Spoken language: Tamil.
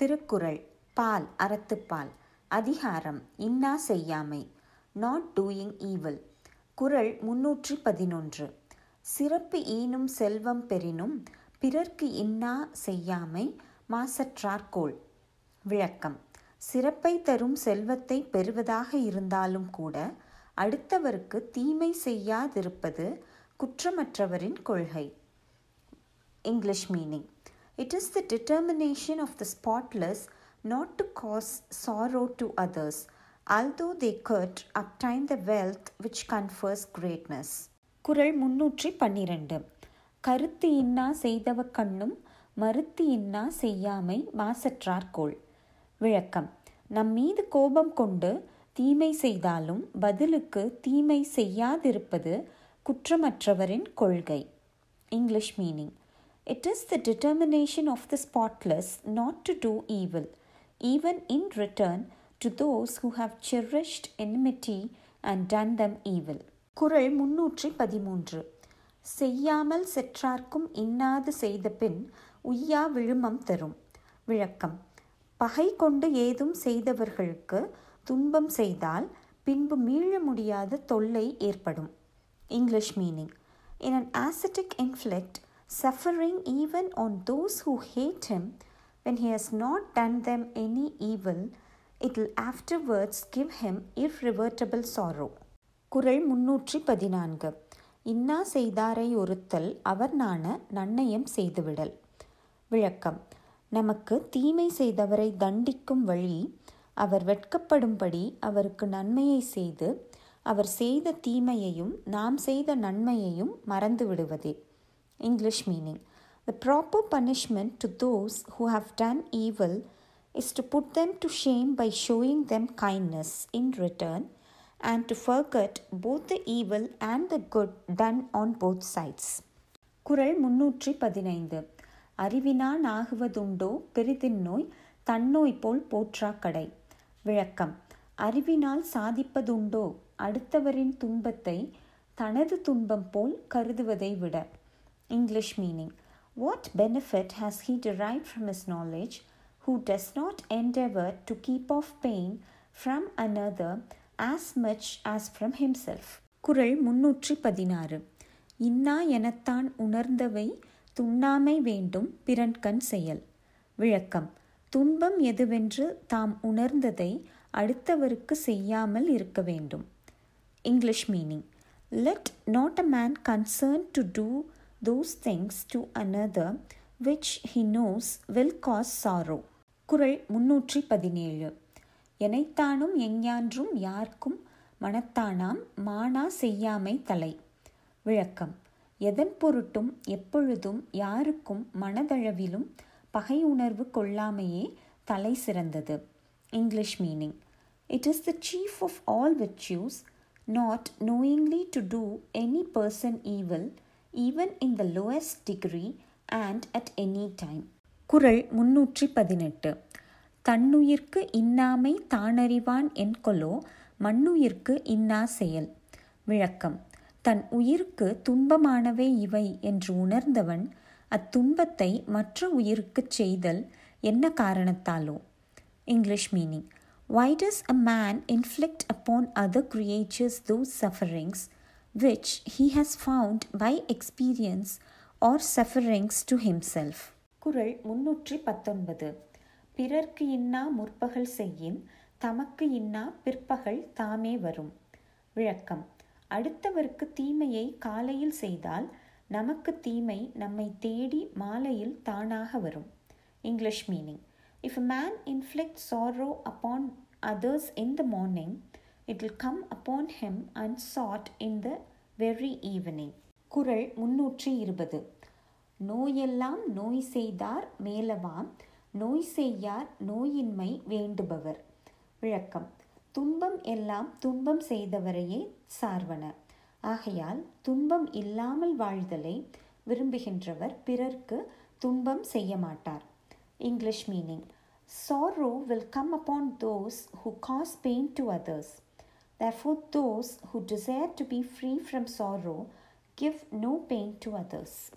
திருக்குறள் பால் அறத்துப்பால் அதிகாரம் இன்னா செய்யாமை நாட் டூயிங் ஈவில் குறள் முன்னூற்றி பதினொன்று. சிறப்பு ஈனும் செல்வம் பெறினும் பிறர்க்கு இன்னா செய்யாமை மாசற்றார்கோள் விளக்கம். சிறப்பை தரும் செல்வத்தை பெறுவதாக இருந்தாலும் கூட அடுத்தவருக்கு தீமை செய்யாதிருப்பது குற்றமற்றவரின் கொள்கை. English meaning. It is the determination of the spotless not to cause sorrow to others, although they could obtain the wealth which confers greatness. குரல் முன்னூற்றி பன்னிரண்டு கருத்து இன்னா செய்தவ கண்ணும் மறுத்து இன்னா செய்யாமை மாசற்றார்கோள் விளக்கம் நம் மீது கோபம் கொண்டு தீமை செய்தாலும் பதிலுக்கு தீமை செய்யாதிருப்பது குற்றமற்றவரின் கொள்கை English meaning It is the determination of the spotless not to do evil, even in return to those who have cherished enmity and done them evil. குறள் முன்னூற்றி பதிமூன்று. செய்யாமல் செற்றார்க்கும் இன்னாது செய்த பின் உய்யா விழுமம் தரும். விளக்கம். பகை கொண்டு ஏதும் செய்தவர்களுக்கு துன்பம் செய்தால் பின்பு மீள முடியாத தொல்லை ஏற்படும். English meaning. In an ascetic inflict suffering even on those who hate him. When he has not done them any evil, it will afterwards give him irrevertible sorrow. குறள் முன்னூற்றி பதினான்கு. இன்னா செய்தாரை ஒருத்தல் அவர் நாண நன்னயம் செய்துவிடல். விளக்கம். நமக்கு தீமை செய்தவரை தண்டிக்கும் வழி அவர் வெட்கப்படும்படி அவருக்கு நன்மையை செய்து அவர் செய்த தீமையையும் நாம் செய்த நன்மையையும் மறந்து விடுவதே English meaning. The proper punishment to those who have done evil is to put them to shame by showing them kindness in return and to forget both the evil and the good done on both sides. குறள் முன்னூற்றி பதினைந்து அறிவினான் ஆகுவதுண்டோ பெரிதின் நோய் தன்னோய் போல் போற்றா கடை விளக்கம் அறிவினால் சாதிப்பதுண்டோ அடுத்தவரின் துன்பத்தை தனது துன்பம் போல் கருதுவதை விட English meaning. What benefit has he derived from his knowledge who does not endeavor to keep off pain from another as much as from himself? குரல் முன்னூற்றி பதினாறு இன்னா எனத்தான் உணர்ந்தவை துண்ணாமை வேண்டும் பிறன்கண் செயல் விளக்கம் துன்பம் எதுவென்று தாம் உணர்ந்ததை அடுத்தவருக்கு செய்யாமல் இருக்க வேண்டும் English meaning let not a man concern to do those things to another which he knows will cause sorrow. குரல் முன்னூற்றி பதினேழு எனைத்தானும் எஞ்ஞான்றும் யார்க்கும் மனத்தானாம் மானா செய்யாமை தலை. விளக்கம். எதன் பொருட்டும் எப்பொழுதும் யாருக்கும் மனதளவிலும் பகை உணர்வு கொள்ளாமையே தலை சிறந்தது. English meaning it is the chief of all virtues not knowingly to do any person evil even in the lowest degree and at any time Kural முன்னூற்றி பதினெட்டு தன்னுயிர்க்கு இன்னாமை தானறிவான் என்கொலோ மண்ணுயிர்க்கு இன்னா செயல். விளக்கம். தன் உயிருக்கு துன்பமானவை இவை என்று உணர்ந்தவன் அத்துன்பத்தை மற்ற உயிருக்குச் செய்தல் என்ன காரணத்தாலோ? English meaning. Why does a man inflict upon other creatures those sufferings which he has found by experience or sufferings to himself. குறள் முன்னூற்றி பத்தொன்பது. பிறர்க்கு இன்னா முற்பகல் செய்யின் தமக்கு இன்னா பிற்பகல் தாமே வரும். விளக்கம். அடுத்தவருக்கு தீமையை காலையில் செய்தால் நமக்கு தீமை நம்மை தேடி மாலையில் தானாக வரும். English meaning. If a man inflict sorrow upon others in the morning it will come upon him unsought in the very evening. Kural முன்னூற்றி இருபது நோயெல்லாம் நோய் செய்தார் மேலவாம் நோய் செய்யார் நோயின்மை வேண்டுபவர். விளக்கம். துன்பம் எல்லாம் துன்பம் செய்தவரையே சார்வன. ஆகையால் துன்பம் இல்லாமல் வாழ்தலை விரும்புகின்றவர் பிறர்க்கு துன்பம் செய்ய மாட்டார் English meaning. Sorrow will come upon those who cause pain to others. Therefore, those who desire to be free from sorrow give no pain to others.